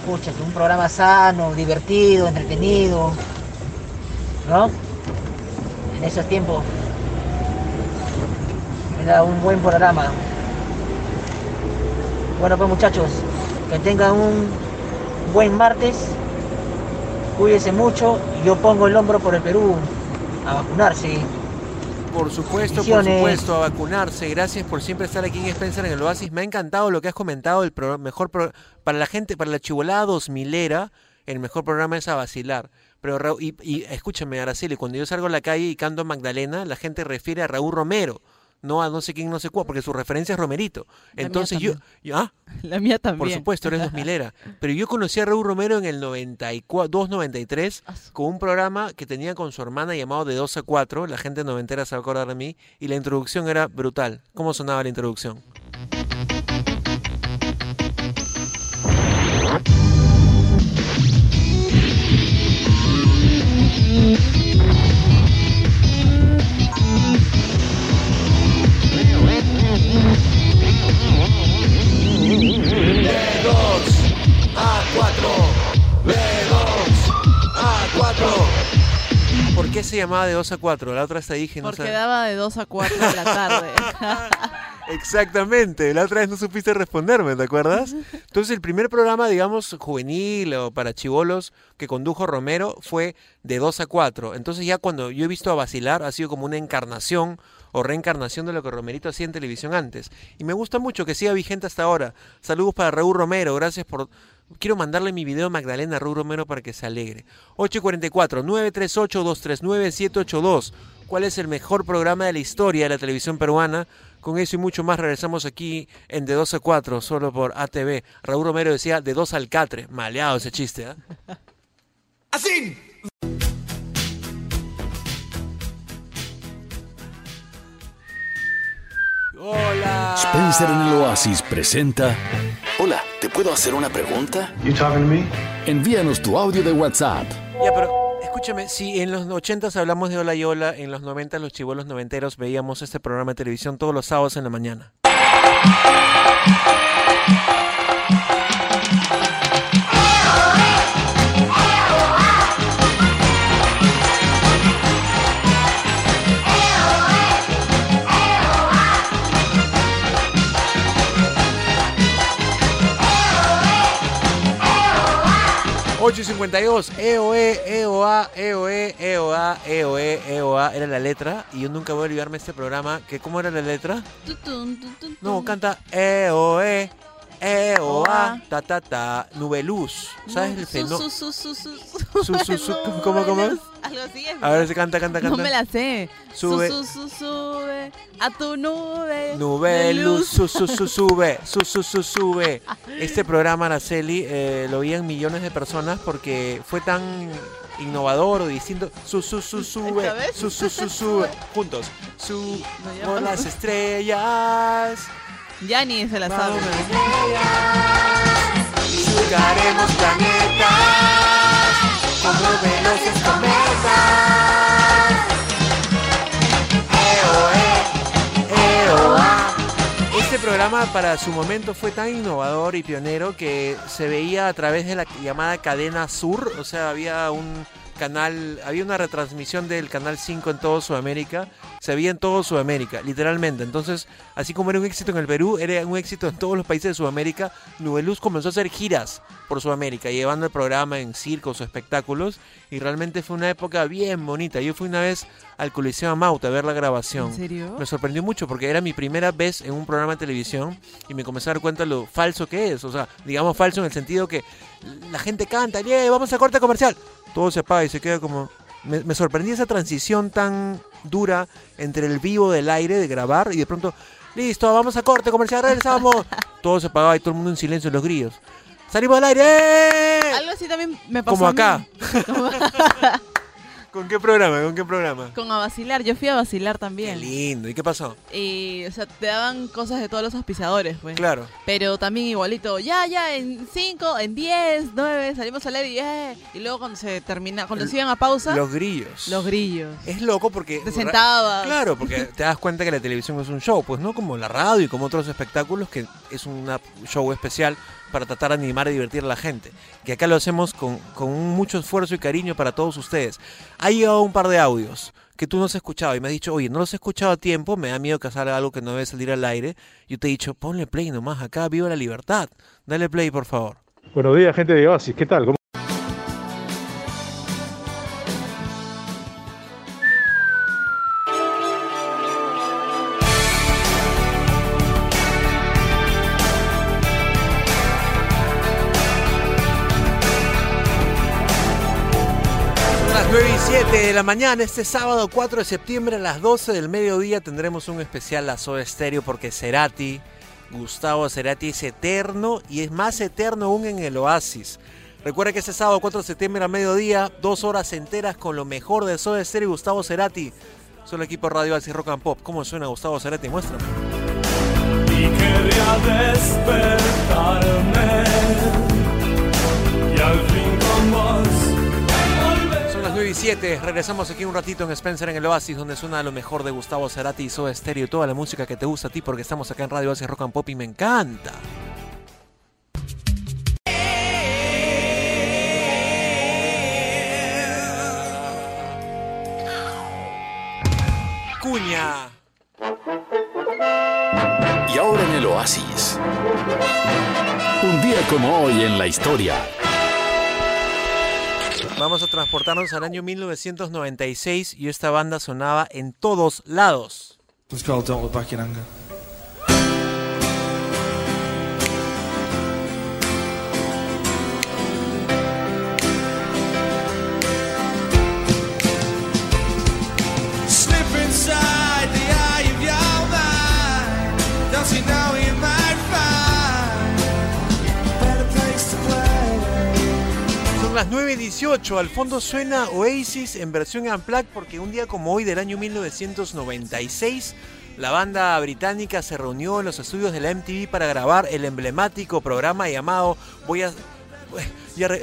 M: Que un programa sano, divertido, entretenido. ¿No? En esos tiempos. Era un buen programa. Bueno, pues, muchachos, que tengan un buen martes. Cuídense mucho y yo pongo el hombro por el Perú a vacunarse.
C: Por supuesto, por supuesto, a vacunarse. Gracias por siempre estar aquí en Spencer en el Oasis. Me ha encantado lo que has comentado. El pro- mejor pro- para la gente, para la chivolada 2000era, el mejor programa es a vacilar. Pero Ra- y, y escúchame, Araceli, cuando yo salgo a la calle y canto Magdalena, la gente refiere a Raúl Romero, no a no sé quién, no sé cuál, porque su referencia es Romerito. Entonces yo, ah,
D: La mía también.
C: por supuesto, eres 2000era. Pero yo conocí a Raúl Romero en el 92-93 con un programa que tenía con su hermana llamado De 2 a 4. La gente noventera se va a acordar de mí. Y la introducción era brutal. ¿Cómo sonaba la introducción? Qué se llamaba De 2 a 4? La otra hasta dije, no
D: Porque
C: sé.
D: daba de 2 a 4 de la tarde.
C: Exactamente, la otra vez no supiste responderme, ¿te acuerdas? Entonces el primer programa, digamos, juvenil o para chivolos que condujo Romero fue de 2 a 4. Entonces ya cuando yo he visto a vacilar ha sido como una encarnación o reencarnación de lo que Romerito hacía en televisión antes. Y me gusta mucho que siga vigente hasta ahora. Saludos para Raúl Romero, gracias por... Quiero mandarle mi video a Magdalena Raúl Romero para que se alegre. 844 938 239 782 ¿Cuál es el mejor programa de la historia de la televisión peruana? Con eso y mucho más regresamos aquí en De 2 a 4, solo por ATV. Raúl Romero decía de 2 al catre. Maleado ese chiste, ¿ah?
J: Así
C: Hola.
A: Spencer en el Oasis presenta. Hola, ¿te puedo hacer una pregunta? Envíanos tu audio de WhatsApp.
C: Ya, pero escúchame, si en los 80 hablamos de Hola y Hola, en los 90 los chivolos noventeros veíamos este programa de televisión todos los sábados en la mañana. ...8.52... EOE, EOA, EOE, EOA, EOE, EOA... Era la letra... Y yo nunca voy a olvidarme este programa... que ¿Cómo era la letra? No, canta EOE, E, O, A, ta, ta, ta, nubeluz. ¿Sabes el fenómeno?
D: su, su, su, su,
C: Su, su, su, ¿cómo, cómo es?
D: Algo así es.
C: A ver, se canta, canta, canta.
D: No me la sé.
C: Sube.
D: Su, su, su, sube a tu nube.
C: Nube luz, su, su, su, sube, su, su, su, sube. Este programa, Araceli, eh, lo veían millones de personas porque fue tan innovador o distinto. Su, su, su, sube, su, su, su, sube. Juntos. Su,
D: no.
C: las estrellas.
D: Ya ni se la sabe.
C: Buscaremos planetas como veloces cometas. E, EOA. Este programa para su momento fue tan innovador y pionero que se veía a través de la llamada cadena Sur, o sea, había un canal, había una retransmisión del canal 5 en toda Sudamérica, se veía en toda Sudamérica, literalmente. Entonces, así como era un éxito en el Perú, era un éxito en todos los países de Sudamérica. Nubeluz comenzó a hacer giras por Sudamérica, llevando el programa en circos o espectáculos, y realmente fue una época bien bonita. Yo fui una vez al Coliseo Mauta a ver la grabación.
D: ¿En serio?
C: Me sorprendió mucho porque era mi primera vez en un programa de televisión y me comencé a dar cuenta lo falso que es. O sea, digamos falso en el sentido que la gente canta, ¡Yeah, vamos a corte comercial! Todo se apaga y se queda como... Me, me sorprendí esa transición tan dura entre el vivo del aire, de grabar, y de pronto, listo, vamos a corte comercial, regresamos. todo se apagaba y todo el mundo en silencio, los grillos. ¡Salimos al aire! ¡eh!
D: Algo así también me pasó.
C: Como
D: a mí.
C: acá. ¿Con qué programa? ¿Con qué programa?
D: Con a vacilar. Yo fui a vacilar
C: Qué
D: también.
C: lindo. ¿Y qué pasó?
D: Y, o sea, te daban cosas de todos los auspiciadores, pues.
C: Claro.
D: Pero también igualito, ya, ya, en 5, en 10, 9, salimos al aire y, eh, y luego cuando se termina, cuando se iban a pausa,
C: Los grillos.
D: los grillos.
C: Es loco porque...
D: Te sentabas.
C: Claro, porque te das cuenta que la televisión es un show, pues no como la radio y como otros espectáculos que es un show especial para tratar de animar y divertir a la gente. Que acá lo hacemos con, mucho esfuerzo y cariño para todos ustedes. Ha llegado un par de audios que tú no has escuchado y me has dicho, oye, no los he escuchado a tiempo, me da miedo que salga algo que no debe salir al aire. Yo te he dicho, ponle play nomás acá, viva la libertad. Dale play, por favor.
N: Buenos días, gente de Oasis. ¿Qué tal? ¿Cómo-
C: de la mañana, este sábado 4 de septiembre a las 12 del mediodía tendremos un especial a Soda Stereo porque Cerati, Gustavo Cerati es eterno y es más eterno aún en el Oasis. Recuerda que este sábado 4 de septiembre a mediodía, dos horas enteras con lo mejor de Soda Stereo y Gustavo Cerati. El equipo Radio Oasis Rock and Pop. ¿Cómo suena Gustavo Cerati? Muéstrame.
J: y despertarme y al
C: y 7, regresamos aquí un ratito en Spencer en el Oasis, donde suena lo mejor de Gustavo Cerati y Soda Stereo, toda la música que te gusta a ti, porque estamos acá en Radio Oasis Rock and Pop y me encanta. Cuña.
A: Y ahora en el Oasis. Un día como hoy en la historia.
C: Vamos a transportarnos al año 1996 y esta banda sonaba en todos lados.
O: Anger.
C: Las 9.18, al fondo suena Oasis en versión Unplugged porque un día como hoy del año 1996 la banda británica se reunió en los estudios de la MTV para grabar el emblemático programa llamado Voy a... ya re-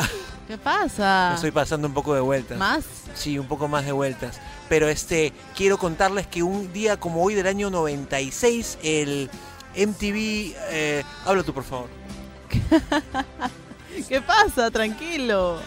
D: ¿Qué pasa?
C: Me estoy pasando un poco de vueltas.
D: ¿Más?
C: Sí, un poco más de vueltas. Pero este, quiero contarles que un día como hoy del año 96, el MTV... eh, habla tú, por favor.
D: ¿Qué pasa? Tranquilo.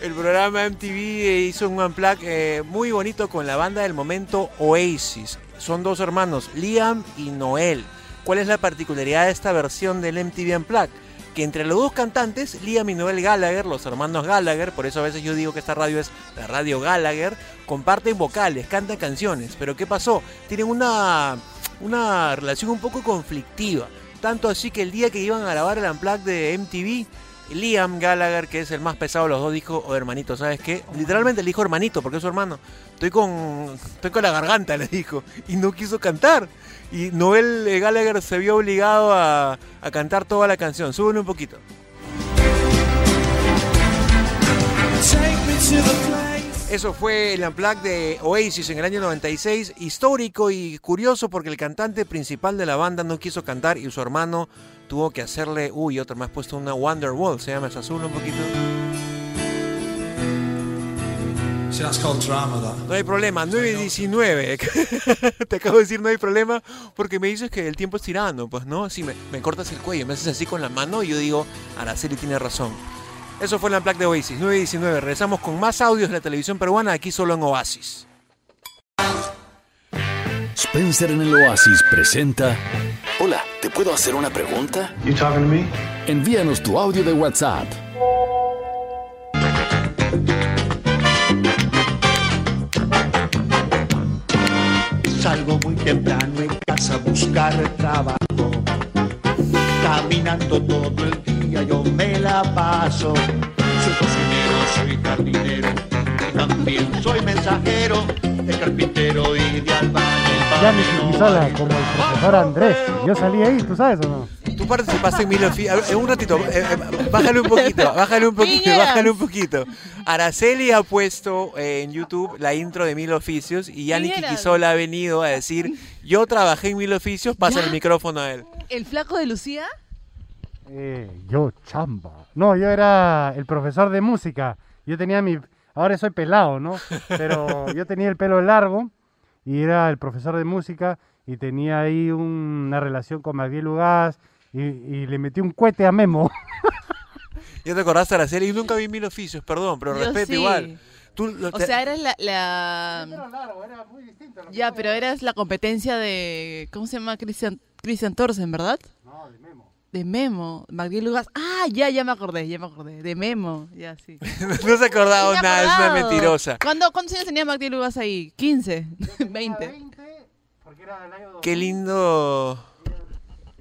C: El programa MTV hizo un unplug eh, muy bonito con la banda del momento Oasis. Son dos hermanos, Liam y Noel. ¿Cuál es la particularidad de esta versión del MTV Unplugged? Que entre los dos cantantes, Liam y Noel Gallagher, los hermanos Gallagher, por eso a veces yo digo que esta radio es la radio Gallagher, comparten vocales, cantan canciones. Pero ¿qué pasó? Tienen una, una relación un poco conflictiva. Tanto así que el día que iban a grabar el Unplugged de MTV, Liam Gallagher, que es el más pesado de los dos, dijo, oh hermanito, ¿sabes qué? Literalmente le dijo hermanito, porque es su hermano. Estoy con, estoy con la garganta, le dijo. Y no quiso cantar. Y Noel eh, Gallagher se vio obligado a, a cantar toda la canción. Súbele un poquito. Eso fue el Unplugged de Oasis en el año 96, histórico y curioso porque el cantante principal de la banda no quiso cantar y su hermano tuvo que hacerle, uy, otro me has puesto una Wonderwall, se llama esa azul un poquito.
O: See, that's called drama, that.
C: No hay problema, 9 y 19. Te acabo de decir no hay problema porque me dices que el tiempo es tirano, pues no, si me, me cortas el cuello, me haces así con la mano y yo digo, Araceli tiene razón. Eso fue el Unplugged de Oasis, 9 y 19. Regresamos con más audios de la televisión peruana aquí solo en Oasis.
A: Spencer en el Oasis presenta. Hola, ¿te puedo hacer una pregunta?
N: You talking to me?
A: Envíanos tu audio de WhatsApp.
P: Salgo muy temprano en casa a buscar trabajo. Caminando todo el día yo me la paso. Soy cocinero, soy jardinero, también soy mensajero de carpintero
Q: mi chiquizola, como el profesor Andrés. Yo salí ahí, ¿tú sabes o no?
C: Tú participaste en Mil Oficios. un ratito, eh, eh, bájale un poquito, bájale un poquito, bájale un poquito. Araceli ha puesto eh, en YouTube la intro de Mil Oficios y Yanni
D: Niñeras.
C: Kikisola ha venido a decir, yo trabajé en Mil Oficios, pasa el micrófono a él.
D: ¿El flaco de Lucía?
Q: Eh, yo chamba. No, yo era el profesor de música. Yo tenía mi... Ahora soy pelado, ¿no? Pero yo tenía el pelo largo y era el profesor de música y tenía ahí un- una relación con Magdiel Ugaz y, y le metí un cohete a Memo.
C: ¿Ya te acordaste, Araceli? Y nunca vi Mil Oficios, perdón, pero
D: Yo
C: respeto
D: sí.
C: igual. Tú, lo-
D: O
C: te-
D: sea, eras la... la... Ya, pero eras la competencia de... ¿Cómo se llama? Christian, Christian Thorsen, ¿verdad?
Q: De Memo.
D: Magdiel Lugas. Ah, ya, ya me acordé, ya me acordé. De Memo, ya sí.
C: no se
D: he
C: nada, es una mentirosa.
D: ¿Cuándo, ¿Cuántos años tenía Magdiel Lugas ahí? ¿15? ¿20?
C: Qué lindo.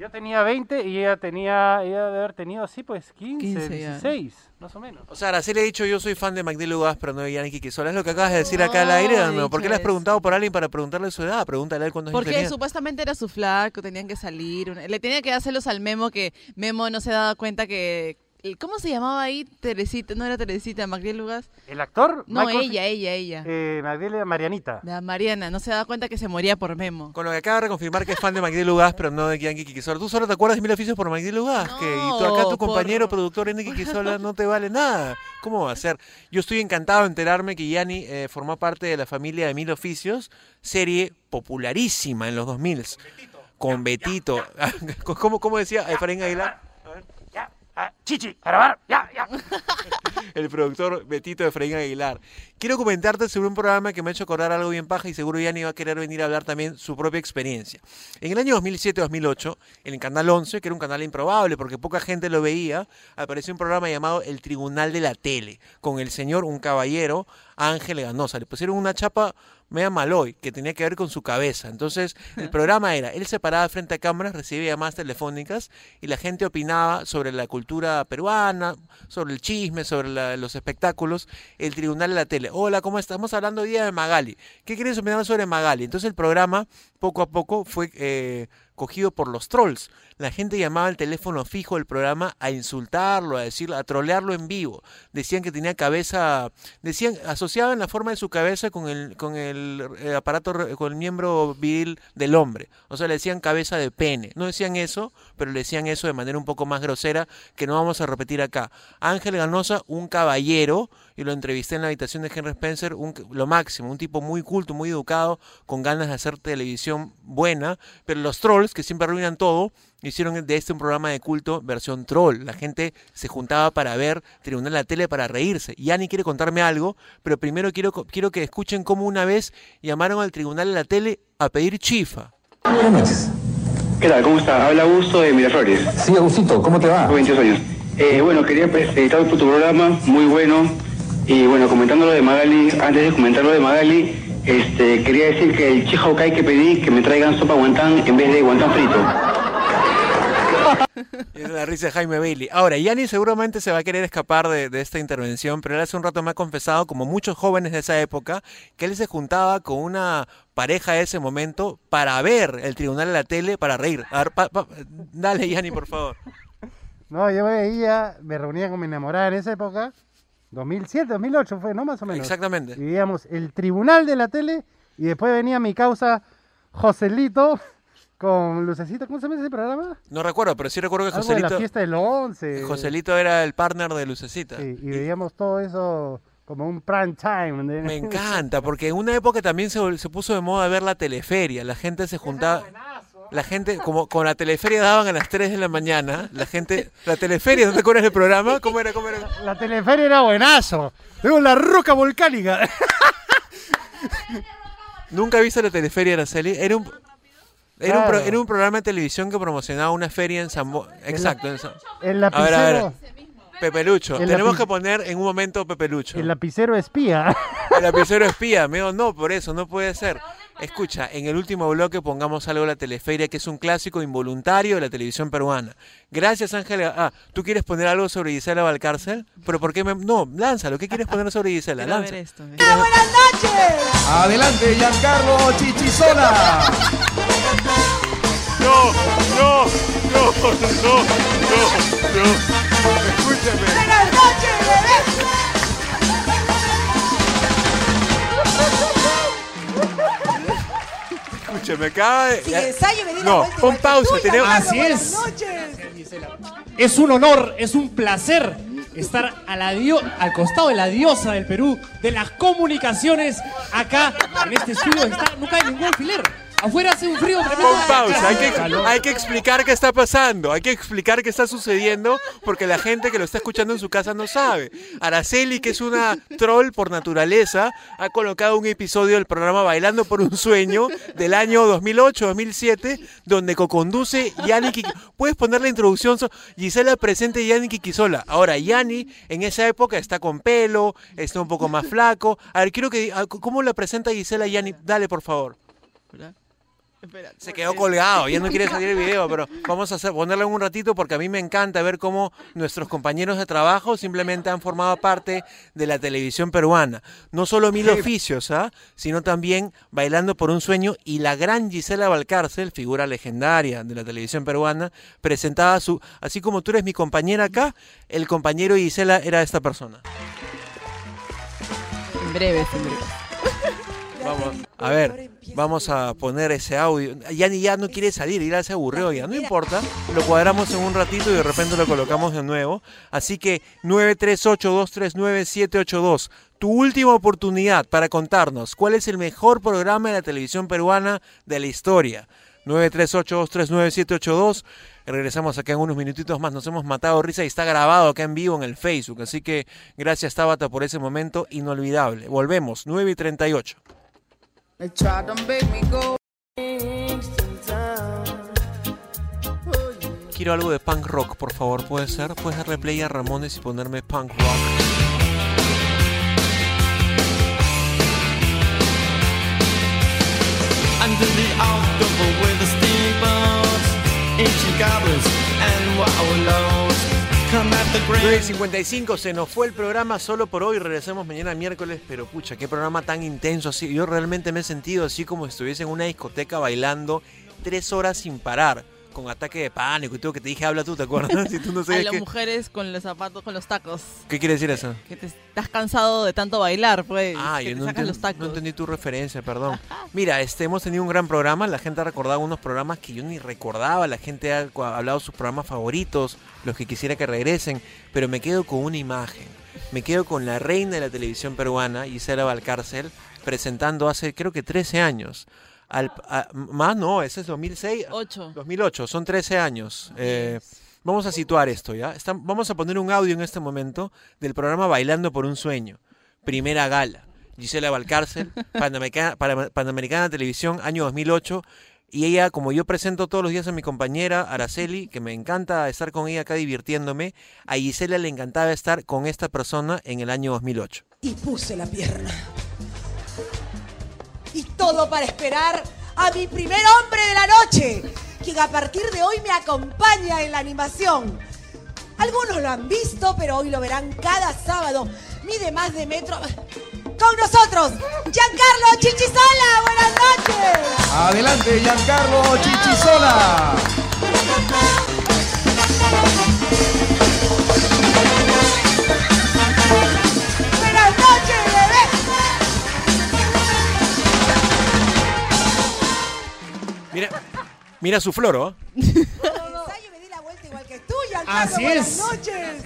Q: Yo tenía 20 y ella tenía, ella debe haber tenido así pues 15,
C: 15 ya.
Q: 16, más o menos.
C: O sea, Araceli ha dicho yo soy fan de Magdalena Ugaz, pero no de Yanni Kikisola. Es lo que acabas de decir acá al aire,
D: No,
C: ¿Por qué le has preguntado por alguien para preguntarle su edad? Pregúntale a él cuántos años
D: Porque
C: tenía.
D: supuestamente era su flaco, tenían que salir. Le tenía que dárselos al Memo que Memo no se daba cuenta que... ¿Cómo se llamaba ahí? Teresita, no era Teresita, Magdiel Lugas.
Q: ¿El actor?
D: No,
Q: Michael-
D: ella, ella, ella.
Q: Eh, Magdalena Marianita.
D: La Mariana, no se daba cuenta que se moría por Memo.
C: Con lo que acaba de reconfirmar que es fan de Magdalena Ugaz, pero no de Yanni Kikisola. ¿Tú solo te acuerdas de Mil Oficios por Magdalena Ugaz? que, y tú acá tu
D: por-
C: compañero productor Yanni Kikisola no te vale nada. ¿Cómo va a ser? Yo estoy encantado de enterarme que Yanni eh, formó parte de la familia de Mil Oficios, serie popularísima en los 2000 con Betito. ¿Cómo, cómo decía Efraín Aguilar?
Q: Chichi, a grabar, ya, ya.
C: el productor Betito de Efraín Aguilar. Quiero comentarte sobre un programa que me ha hecho acordar algo bien paja y seguro Yanni va a querer venir a hablar también su propia experiencia. En el año 2007-2008, en el Canal 11, que era un canal improbable porque poca gente lo veía, apareció un programa llamado El Tribunal de la Tele, con el señor, un caballero, Ángel Ganosa. Le pusieron una chapa media maloy que tenía que ver con su cabeza. Entonces, el programa era, él se paraba frente a cámaras, recibía llamadas telefónicas y la gente opinaba sobre la cultura peruana, sobre el chisme, sobre la- los espectáculos, el tribunal de la tele. Hola, ¿cómo estamos hablando hoy día de Magali? ¿Qué quieres opinar sobre Magali? Entonces el programa, poco a poco, fue eh, cogido por los trolls. La gente llamaba al teléfono fijo del programa a insultarlo, a decirlo, a trolearlo en vivo. Decían que tenía cabeza, decían, asociaban la forma de su cabeza con el, con el eh, aparato, con el miembro viril del hombre. O sea, le decían cabeza de pene. No decían eso, pero le decían eso de manera un poco más grosera que no vamos a repetir acá. Ángel Ganosa, un caballero, y lo entrevisté en la habitación de Henry Spencer, un- lo máximo, un tipo muy culto, muy educado, con ganas de hacer televisión buena, pero los trolls, que siempre arruinan todo, hicieron de este un programa de culto versión troll. La gente se juntaba para ver Tribunal de la Tele para reírse. Y Ani quiere contarme algo, pero primero quiero, quiero que escuchen cómo una vez llamaron al Tribunal de la Tele a pedir chifa.
R: Buenas noches.
S: ¿Qué tal? ¿Cómo está? Habla Augusto de Miraflores.
R: Sí, Agustito, ¿cómo te va?
S: Tengo 22 años. Eh, bueno, quería felicitar por tu programa, muy bueno. Y bueno, comentando lo de Magali, antes de comentar lo de Magali, este, quería decir que el chihokai que pedí, que me traigan sopa guantán en vez de guantán frito.
C: Es la risa de Jaime Bailey. Ahora, Yanni seguramente se va a querer escapar de, de esta intervención, pero él hace un rato me ha confesado, como muchos jóvenes de esa época, que él se juntaba con una pareja de ese momento para ver el tribunal en la tele, para reír. A ver, pa- pa- dale, Yanni, por favor.
Q: No, yo veía, me reunía con mi enamorada en esa época, 2007, 2008 fue, ¿no? Más o menos.
C: Exactamente.
Q: Y veíamos el tribunal de la tele y después venía mi causa Joselito con Lucecito, ¿cómo se llama ese programa?
C: No recuerdo, pero sí recuerdo que
Q: Algo de la
C: Joselito,
Q: fiesta del 11.
C: Joselito era el partner de Lucecita.
Q: Sí, y veíamos todo eso como un prime time. ¿me
C: Me encanta, porque en una época también se, puso de moda ver la teleferia. La gente se juntaba. La gente, como con la teleferia daban a las 3 de la mañana, la gente. La teleferia, ¿no te acuerdas del programa? ¿Cómo era? ¿Cómo era?
Q: La teleferia era buenazo. Luego la roca volcánica.
C: ¿Nunca viste la teleferia, Araceli? Era un. Era, un pro- era un programa de televisión que promocionaba una feria en Zambo... Exacto. En Sa-
Q: El
C: A ver, a ver.
Q: lapicero,
C: Pepelucho.
Q: El
C: Tenemos
Q: lapi-
C: que poner en un momento Pepelucho.
Q: el lapicero espía.
C: El lapicero espía, amigo, no, por eso, no puede ser. Escucha, en el último bloque pongamos algo de la teleferia, que es un clásico involuntario de la televisión peruana. Gracias, Ángela. Ah, ¿tú quieres poner algo sobre Gisela Valcárcel? ¿Pero por qué me...? No, lánzalo. ¿Qué quieres poner sobre Gisela? Lanza.
D: ver esto.
J: Adelante, Giancarlo Chichisola.
C: No, no, no, no, no, no. Escúchame.
J: Buenas noches, bebé.
C: Escúchame.
T: Si ensayo me di la
C: No,
T: vuelta
C: pon pausa. Tenemos...
U: Así
T: buenas
U: es.
T: noches.
U: Es un honor, es un placer estar a la dio- al costado de la diosa del Perú, de las comunicaciones, acá en este estudio. Está, nunca hay ningún alfiler. Afuera hace un frío tremendo.
C: Pon pausa, hay que, hay que explicar qué está pasando, hay que explicar qué está sucediendo, porque la gente que lo está escuchando en su casa no sabe. Araceli, que es una troll por naturaleza, ha colocado un episodio del programa Bailando por un Sueño del año 2008-2007, donde co-conduce Yanni Kiki- Puedes poner la introducción, Gisela presente Yanni Kikisola. Ahora, Yanni en esa época está con pelo, está un poco más flaco. A ver, quiero que... ah, ¿Cómo la presenta Gisela Yanni? Dale, por favor. Se quedó colgado, ya no quiere salir el video, pero vamos a hacer, ponerlo en un ratito porque a mí me encanta ver cómo nuestros compañeros de trabajo simplemente han formado parte de la televisión peruana. No solo mil oficios, ¿ah? sino también Bailando por un Sueño y la gran Gisela Valcárcel, figura legendaria de la televisión peruana, presentaba su, así como tú eres mi compañera acá, el compañero Gisela era esta persona.
D: En breve, en breve.
C: A ver, vamos a poner ese audio. Ya ni ya no quiere salir, ya se aburrió ya. No importa, lo cuadramos en un ratito y de repente lo colocamos de nuevo. Así que 938-239-782. Tu última oportunidad para contarnos cuál es el mejor programa de la televisión peruana de la historia. 938-239-782. Regresamos acá en unos minutitos más. Nos hemos matado risa y está grabado acá en vivo en el Facebook. Así que gracias Tabata por ese momento inolvidable. Volvemos, 9 y 38.
V: They tried to make me go.
C: Quiero algo de punk rock, por favor, ¿puede ser? ¿Puedes darle play a Ramones y ponerme punk rock?
J: Under the October with the steamboats, ancient goblins and the grand
C: 9.55, se nos fue el programa solo por hoy, regresamos mañana miércoles, pero pucha, qué programa tan intenso así. Yo realmente me he sentido así como si estuviese en una discoteca bailando tres horas sin parar, con ataque de pánico y todo que te dije, habla tú, ¿te acuerdas? Si tú no
D: A
C: sabes
D: las mujeres con los zapatos, con los tacos.
C: ¿Qué quiere decir eso?
D: Que te estás cansado de tanto bailar, pues.
C: Ah,
D: que
C: yo
D: te
C: no,
D: sacas
C: enten-
D: los tacos.
C: no entendí tu referencia, perdón. Mira, este, hemos tenido un gran programa, la gente ha recordado unos programas que yo ni recordaba, la gente ha hablado de sus programas favoritos, los que quisiera que regresen, pero me quedo con una imagen, me quedo con la reina de la televisión peruana, Gisela Valcárcel, presentando hace creo que 13 años. Al, a- más no, ese es 2006.
D: 8.
C: 2008, son 13 años. Eh, vamos a situar esto, ¿ya? Vamos a poner un audio en este momento del programa Bailando por un Sueño. Primera gala. Gisela Valcárcel, Panamericana, Pana- Panamericana Televisión, año 2008. Y ella, como yo presento todos los días a mi compañera Araceli, que me encanta estar con ella acá divirtiéndome, a Gisela le encantaba estar con esta persona en el año 2008.
T: Y puse la pierna. Y todo para esperar a mi primer hombre de la noche. quien a partir de hoy me acompaña en la animación. Algunos lo han visto, pero hoy lo verán cada sábado. Mide más de metro. Con nosotros, Giancarlo Chichisola. Buenas noches.
W: Adelante, Giancarlo Chichisola.
C: Mira, mira su floro.
T: Ensayo, me di la vuelta igual que tú, Giancarlo.
U: Así
T: Buenas
U: es.
T: noches.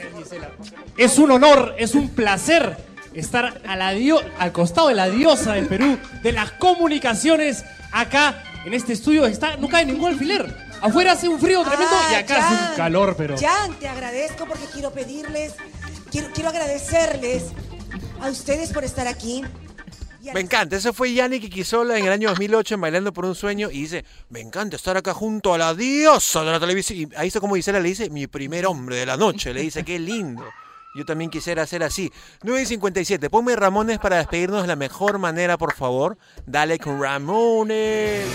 U: Es un honor, es un placer estar a la dio- al costado de la diosa del Perú, de las comunicaciones, acá en este estudio. Está, no cae ningún alfiler. Afuera hace un frío tremendo
T: Ah,
U: y acá hace un calor, pero.
T: Jan, te agradezco porque quiero pedirles, quiero, quiero agradecerles a ustedes por estar aquí.
C: Me encanta. Ese fue Yannick Quisola en el año 2008 en Bailando por un Sueño y dice, me encanta estar acá junto a la diosa de la televisión. Y ahí está como Gisela le dice, mi primer hombre de la noche. Le dice, qué lindo. Yo también quisiera ser así. 9 y 57. Ponme Ramones para despedirnos de la mejor manera, por favor. Dale con Ramones.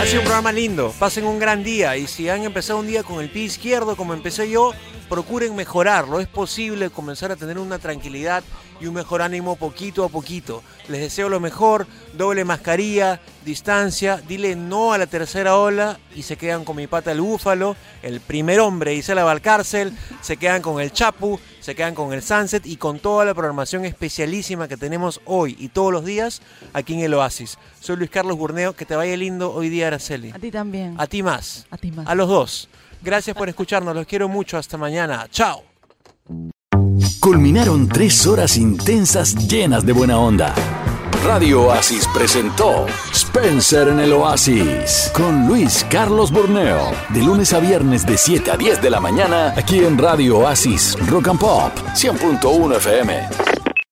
C: Ha sido un programa lindo. Pasen un gran día. Y si han empezado un día con el pie izquierdo, como empecé yo, procuren mejorarlo. Es posible comenzar a tener una tranquilidad y un mejor ánimo poquito a poquito. Les deseo lo mejor. Doble mascarilla, distancia. Dile no a la tercera ola y se quedan con mi pata el búfalo. El primer hombre, Isela Valcárcel. Se quedan con el Chapu. Se quedan con el Sunset y con toda la programación especialísima que tenemos hoy y todos los días aquí en el Oasis. Soy Luis Carlos Burneo. Que te vaya lindo hoy día, Araceli.
D: A ti también.
C: A ti más.
D: A ti más.
C: A los dos. Gracias por escucharnos. Los quiero mucho. Hasta mañana. Chao.
A: Culminaron tres horas intensas llenas de buena onda. Radio Oasis presentó Spencer en el Oasis con Luis Carlos Borneo. De lunes a viernes de 7 a 10 de la mañana aquí en Radio Oasis Rock and Pop 100.1 FM.